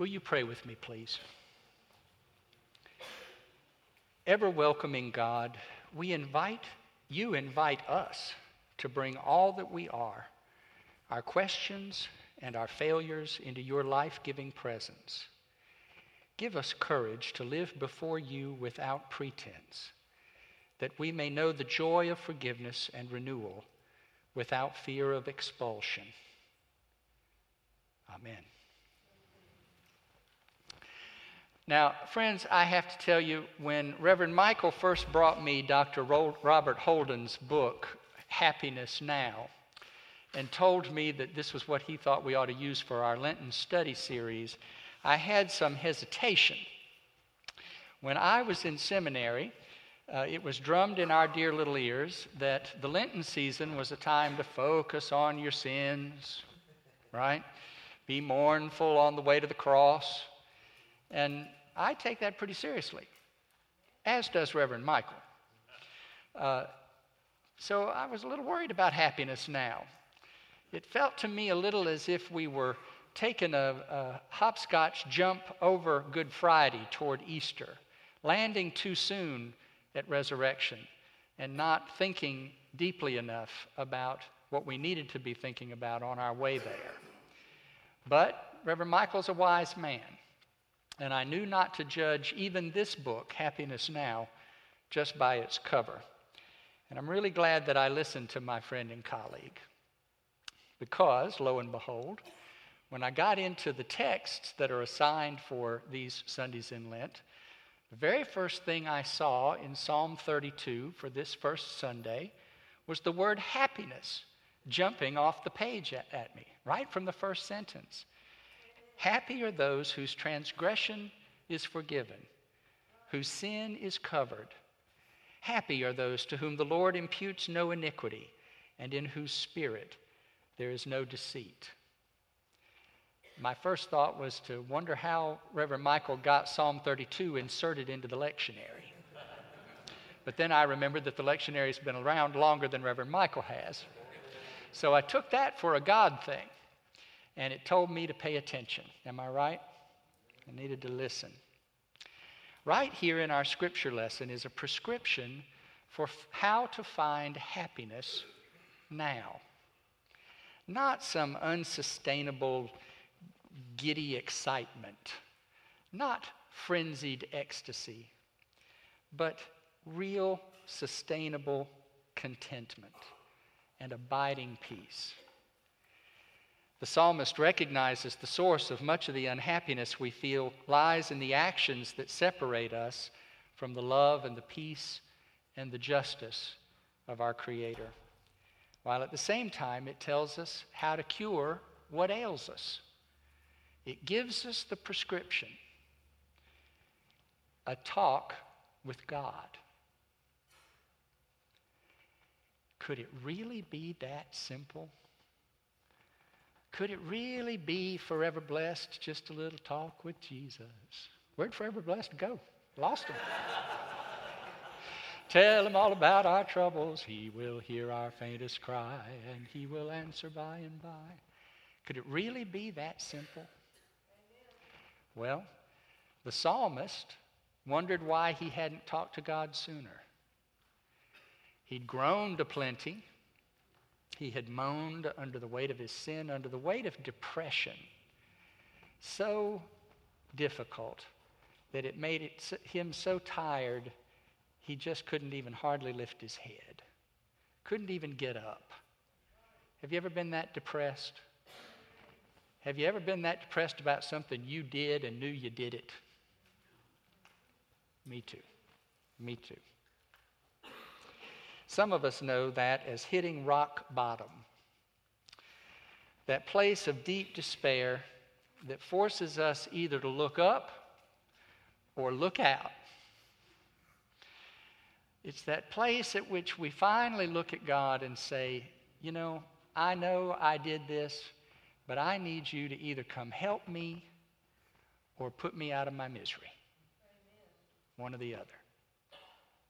Will you pray with me, please? Ever welcoming God, we invite, you invite us to bring all that we are, our questions and our failures, into your life giving presence. Give us courage to live before you without pretense, that we may know the joy of forgiveness and renewal without fear of expulsion. Amen. Now, friends, I have to tell you, when Reverend Michael first brought me Dr. Robert Holden's book, Happiness Now, and told me that this was what he thought we ought to use for our Lenten study series, I had some hesitation. When I was in seminary, uh, it was drummed in our dear little ears that the Lenten season was a time to focus on your sins, right? Be mournful on the way to the cross. And I take that pretty seriously, as does Reverend Michael. Uh, so I was a little worried about happiness now. It felt to me a little as if we were taking a, a hopscotch jump over Good Friday toward Easter, landing too soon at resurrection, and not thinking deeply enough about what we needed to be thinking about on our way there. But Reverend Michael's a wise man, and I knew not to judge even this book, Happiness Now, just by its cover. And I'm really glad that I listened to my friend and colleague. Because, lo and behold, when I got into the texts that are assigned for these Sundays in Lent, the very first thing I saw in Psalm 32 for this first Sunday was the word happiness jumping off the page at, at, me, right from the first sentence. Happy are those whose transgression is forgiven, whose sin is covered. Happy are those to whom the Lord imputes no iniquity, and in whose spirit there is no deceit my first thought was to wonder how Reverend Michael got Psalm 32 inserted into the lectionary. But then I remembered that the lectionary has been around longer than Reverend Michael has. So I took that for a God thing, and it told me to pay attention. Am I right? I needed to listen. Right here in our scripture lesson is a prescription for f- how to find happiness now. Not some unsustainable giddy excitement, not frenzied ecstasy, but real, sustainable contentment and abiding peace. The psalmist recognizes the source of much of the unhappiness we feel lies in the actions that separate us from the love and the peace and the justice of our Creator. While at the same time, it tells us how to cure what ails us. It gives us the prescription a talk with God. Could it really be that simple? Could it really be forever blessed, just a little talk with Jesus? Where'd forever blessed go? Lost him. Tell him all about our troubles. He will hear our faintest cry, and he will answer by and by. Could it really be that simple? Well, the psalmist wondered why he hadn't talked to God sooner. He'd groaned to plenty. He had moaned under the weight of his sin, under the weight of depression. So difficult that it made it, him so tired he just couldn't even hardly lift his head, couldn't even get up. Have you ever been that depressed? Have you ever been that depressed about something you did and knew you did it? Me too. Me too. Some of us know that as hitting rock bottom. That place of deep despair that forces us either to look up or look out. It's that place at which we finally look at God and say, You know, I know I did this, but I need you to either come help me or put me out of my misery. One or the other.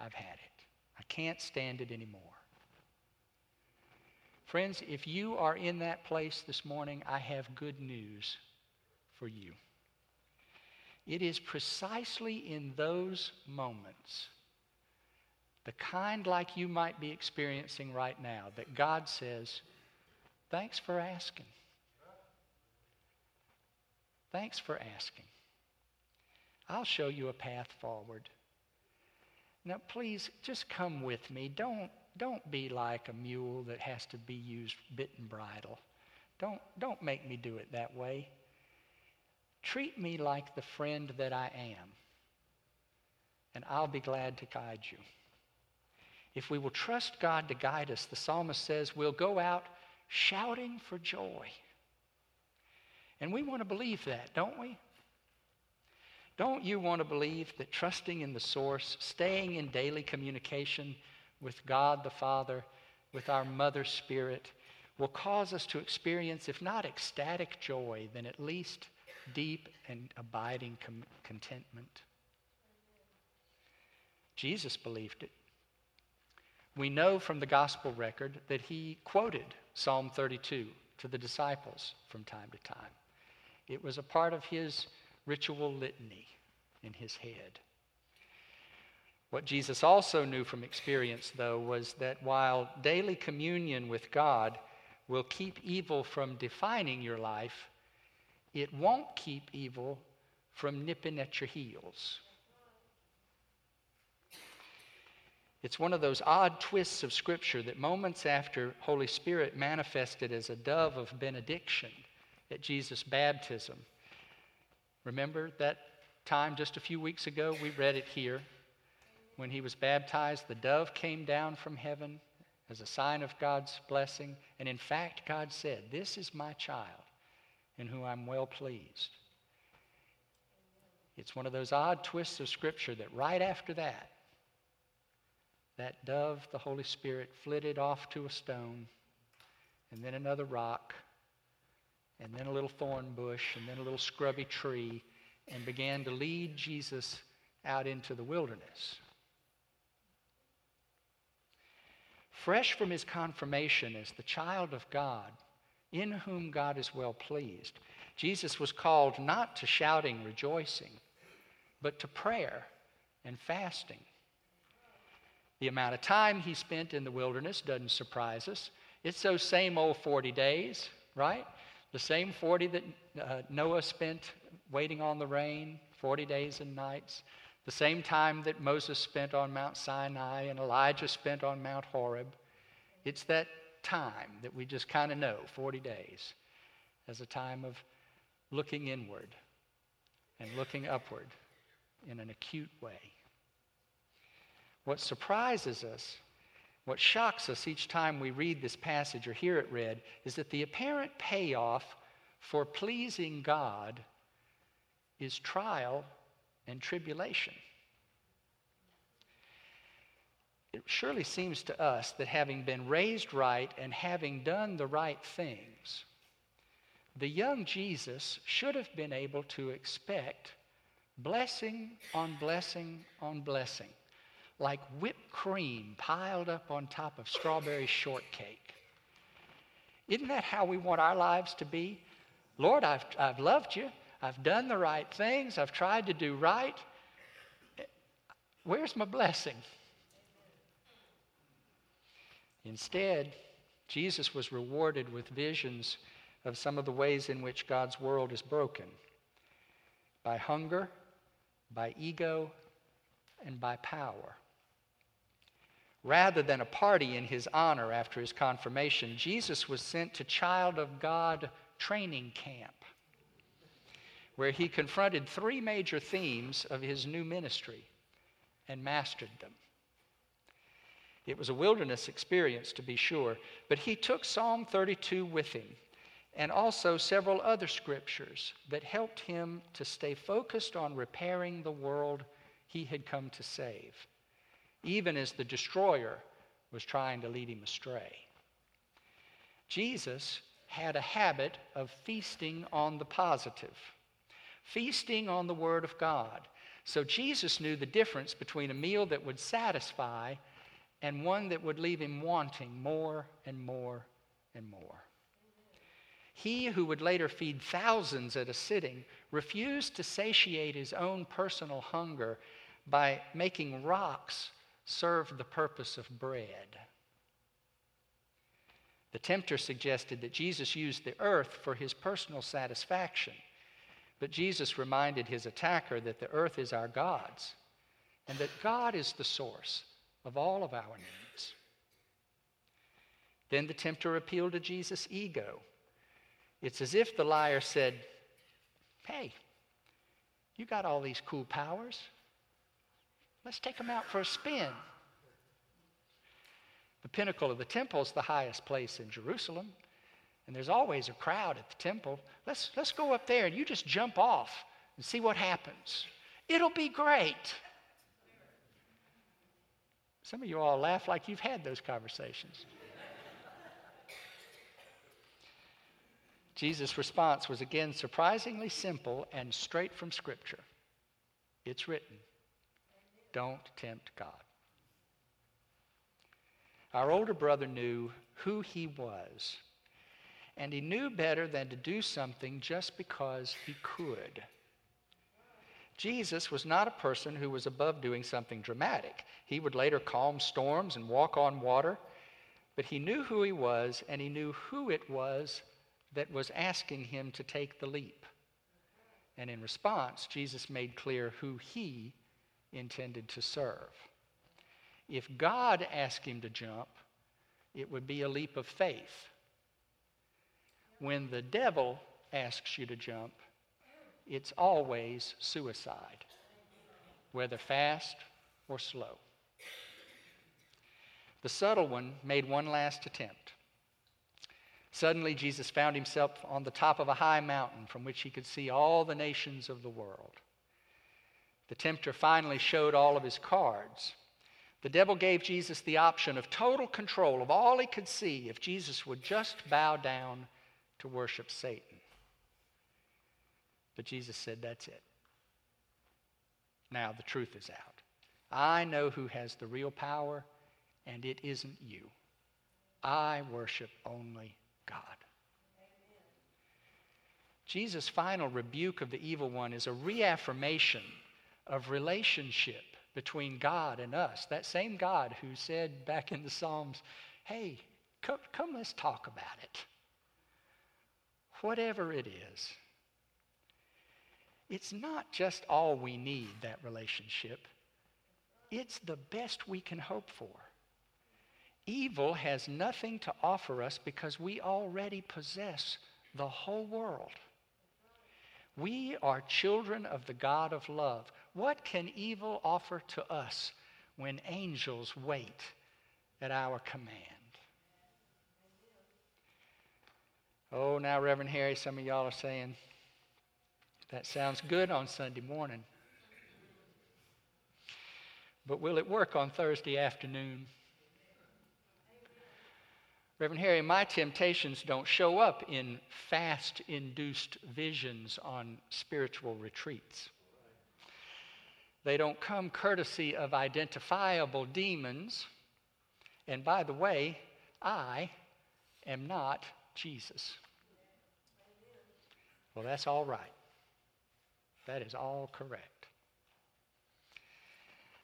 I've had it. Can't stand it anymore. Friends, if you are in that place this morning, I have good news for you. It is precisely in those moments, the kind like you might be experiencing right now, that God says, Thanks for asking. Thanks for asking. I'll show you a path forward. Now, please, just come with me. Don't, don't be like a mule that has to be used bit and bridle. Don't, don't make me do it that way. Treat me like the friend that I am, and I'll be glad to guide you. If we will trust God to guide us, the psalmist says, we'll go out shouting for joy. And we want to believe that, don't we? Don't you want to believe that trusting in the source, staying in daily communication with God the Father, with our Mother Spirit, will cause us to experience, if not ecstatic joy, then at least deep and abiding com- contentment? Jesus believed it. We know from the gospel record that he quoted Psalm 32 to the disciples from time to time. It was a part of his ritual litany in his head. What Jesus also knew from experience, though, was that while daily communion with God will keep evil from defining your life, it won't keep evil from nipping at your heels. It's one of those odd twists of Scripture that moments after Holy Spirit manifested as a dove of benediction at Jesus' baptism. Remember that time just a few weeks ago? We read it here. When he was baptized, the dove came down from heaven as a sign of God's blessing. And in fact, God said, This is my child in whom I'm well pleased. It's one of those odd twists of Scripture that right after that, that dove, the Holy Spirit, flitted off to a stone, and then another rock, and then a little thorn bush, and then a little scrubby tree, and began to lead Jesus out into the wilderness. Fresh from his confirmation as the child of God, in whom God is well pleased, Jesus was called not to shouting, rejoicing, but to prayer and fasting. The amount of time he spent in the wilderness doesn't surprise us. It's those same old 40 days, right? The same 40 that uh, Noah spent waiting on the rain, 40 days and nights. The same time that Moses spent on Mount Sinai and Elijah spent on Mount Horeb. It's that time that we just kind of know, 40 days, as a time of looking inward and looking upward in an acute way. What surprises us, what shocks us each time we read this passage or hear it read, is that the apparent payoff for pleasing God is trial and tribulation. It surely seems to us that having been raised right and having done the right things, the young Jesus should have been able to expect blessing on blessing on blessing like whipped cream piled up on top of strawberry shortcake. Isn't that how we want our lives to be? Lord, I've, I've loved you. I've done the right things. I've tried to do right. Where's my blessing? Instead, Jesus was rewarded with visions of some of the ways in which God's world is broken by hunger, by ego, and by power. Rather than a party in his honor after his confirmation, Jesus was sent to Child of God training camp, where he confronted three major themes of his new ministry and mastered them. It was a wilderness experience, to be sure, but he took Psalm 32 with him and also several other scriptures that helped him to stay focused on repairing the world he had come to save even as the destroyer was trying to lead him astray. Jesus had a habit of feasting on the positive, feasting on the Word of God. So Jesus knew the difference between a meal that would satisfy and one that would leave him wanting more and more and more. He who would later feed thousands at a sitting refused to satiate his own personal hunger by making rocks serve the purpose of bread. The tempter suggested that Jesus used the earth for his personal satisfaction, but Jesus reminded his attacker that the earth is our God's and that God is the source of all of our needs. Then the tempter appealed to Jesus' ego. It's as if the liar said, Hey, you got all these cool powers. Let's take them out for a spin. The pinnacle of the temple is the highest place in Jerusalem, and there's always a crowd at the temple. Let's, let's go up there and you just jump off and see what happens. It'll be great. Some of you all laugh like you've had those conversations. Jesus' response was again surprisingly simple and straight from Scripture. It's written, don't tempt God. Our older brother knew who he was, and he knew better than to do something just because he could. Jesus was not a person who was above doing something dramatic. He would later calm storms and walk on water, but he knew who he was, and he knew who it was that was asking him to take the leap. And in response, Jesus made clear who he intended to serve. If God asked him to jump, it would be a leap of faith. When the devil asks you to jump, it's always suicide, whether fast or slow. The subtle one made one last attempt. Suddenly, Jesus found himself on the top of a high mountain from which he could see all the nations of the world. The tempter finally showed all of his cards. The devil gave Jesus the option of total control of all he could see if Jesus would just bow down to worship Satan. But Jesus said, That's it. Now the truth is out. I know who has the real power, and it isn't you. I worship only God. Jesus' final rebuke of the evil one is a reaffirmation of relationship between God and us. That same God who said back in the Psalms, hey, come, come let's talk about it. Whatever it is. It's not just all we need, that relationship. It's the best we can hope for. Evil has nothing to offer us because we already possess the whole world. We are children of the God of love. What can evil offer to us when angels wait at our command? Oh, now, Reverend Harry, some of y'all are saying, that sounds good on Sunday morning. But will it work on Thursday afternoon? Reverend Harry, my temptations don't show up in fast induced visions on spiritual retreats. They don't come courtesy of identifiable demons. And by the way, I am not Jesus. Well, that's all right. That is all correct.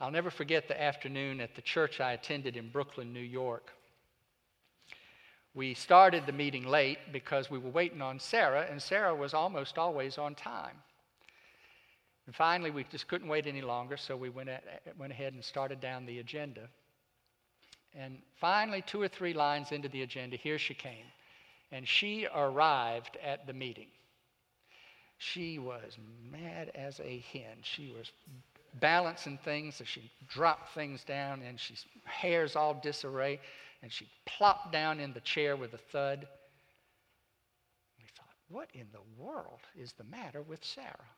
I'll never forget the afternoon at the church I attended in Brooklyn, New York. We started the meeting late because we were waiting on Sarah, and Sarah was almost always on time. And finally, we just couldn't wait any longer, so we went, went ahead and started down the agenda. And finally, two or three lines into the agenda, here she came. And she arrived at the meeting. She was mad as a hen. She was balancing things, so she dropped things down, and she's hair's all disarray and she plopped down in the chair with a thud. We thought, what in the world is the matter with Sarah?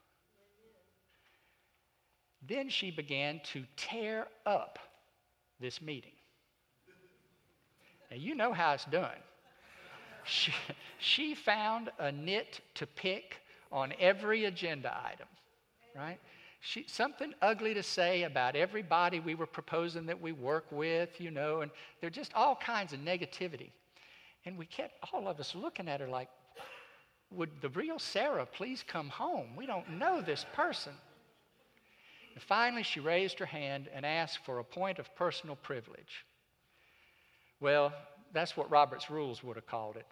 Then she began to tear up this meeting. Now, you know how it's done. She, she found a nit to pick on every agenda item, right? she, something ugly to say about everybody we were proposing that we work with, you know, and there just all kinds of negativity. And we kept, all of us, looking at her like, would the real Sarah please come home? We don't know this person. And finally, she raised her hand and asked for a point of personal privilege. Well, that's what Robert's rules would have called it.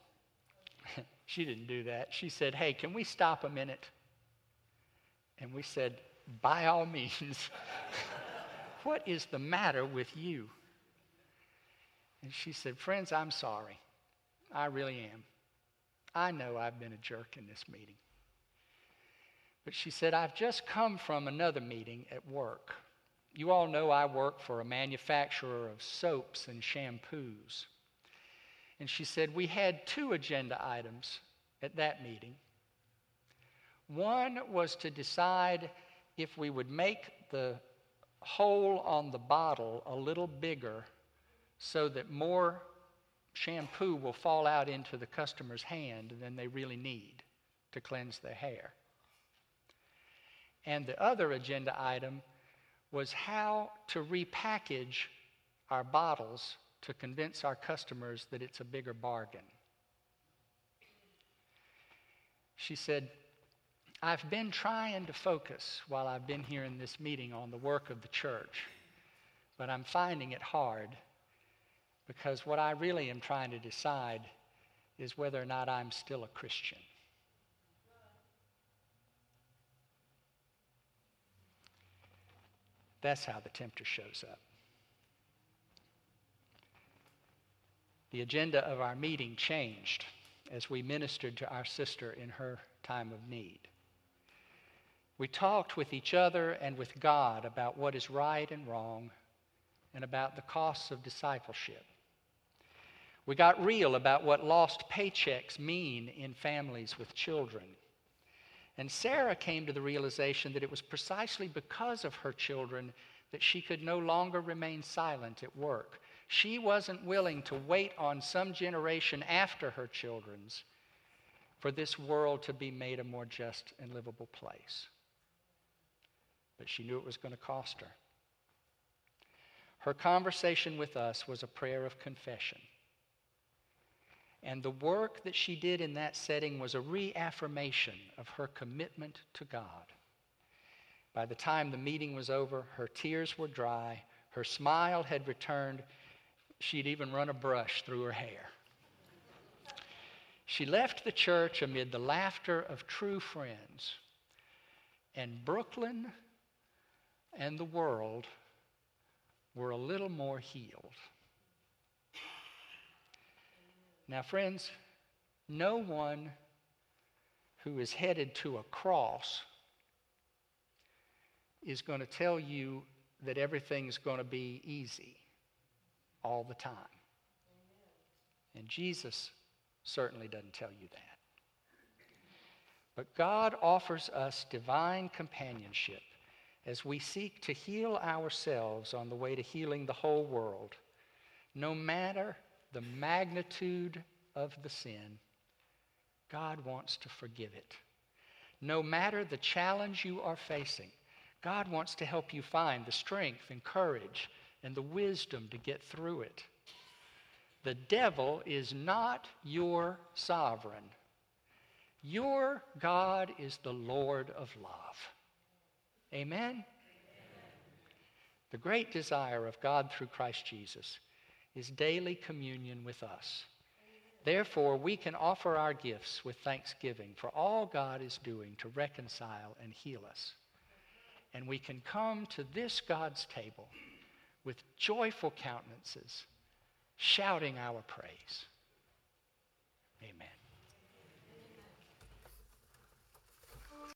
she didn't do that. She said, Hey, can we stop a minute? And we said, By all means. what is the matter with you? And she said, Friends, I'm sorry. I really am. I know I've been a jerk in this meeting. But she said, I've just come from another meeting at work. You all know I work for a manufacturer of soaps and shampoos. And she said, We had two agenda items at that meeting. One was to decide if we would make the hole on the bottle a little bigger so that more shampoo will fall out into the customer's hand than they really need to cleanse their hair. And the other agenda item was how to repackage our bottles to convince our customers that it's a bigger bargain. She said, I've been trying to focus while I've been here in this meeting on the work of the church, but I'm finding it hard because what I really am trying to decide is whether or not I'm still a Christian. That's how the tempter shows up. The agenda of our meeting changed as we ministered to our sister in her time of need. We talked with each other and with God about what is right and wrong and about the costs of discipleship. We got real about what lost paychecks mean in families with children. And Sarah came to the realization that it was precisely because of her children that she could no longer remain silent at work. She wasn't willing to wait on some generation after her children's for this world to be made a more just and livable place. But she knew it was going to cost her. Her conversation with us was a prayer of confession. And the work that she did in that setting was a reaffirmation of her commitment to God. By the time the meeting was over, her tears were dry, her smile had returned, she'd even run a brush through her hair. She left the church amid the laughter of true friends, and Brooklyn and the world were a little more healed. Now, friends, no one who is headed to a cross is going to tell you that everything's going to be easy all the time. And Jesus certainly doesn't tell you that. But God offers us divine companionship as we seek to heal ourselves on the way to healing the whole world, no matter the magnitude of the sin, God wants to forgive it. No matter the challenge you are facing, God wants to help you find the strength and courage and the wisdom to get through it. The devil is not your sovereign. Your God is the Lord of love. Amen? Amen? The great desire of God through Christ Jesus is daily communion with us. Therefore, we can offer our gifts with thanksgiving for all God is doing to reconcile and heal us. And we can come to this God's table with joyful countenances, shouting our praise. Amen.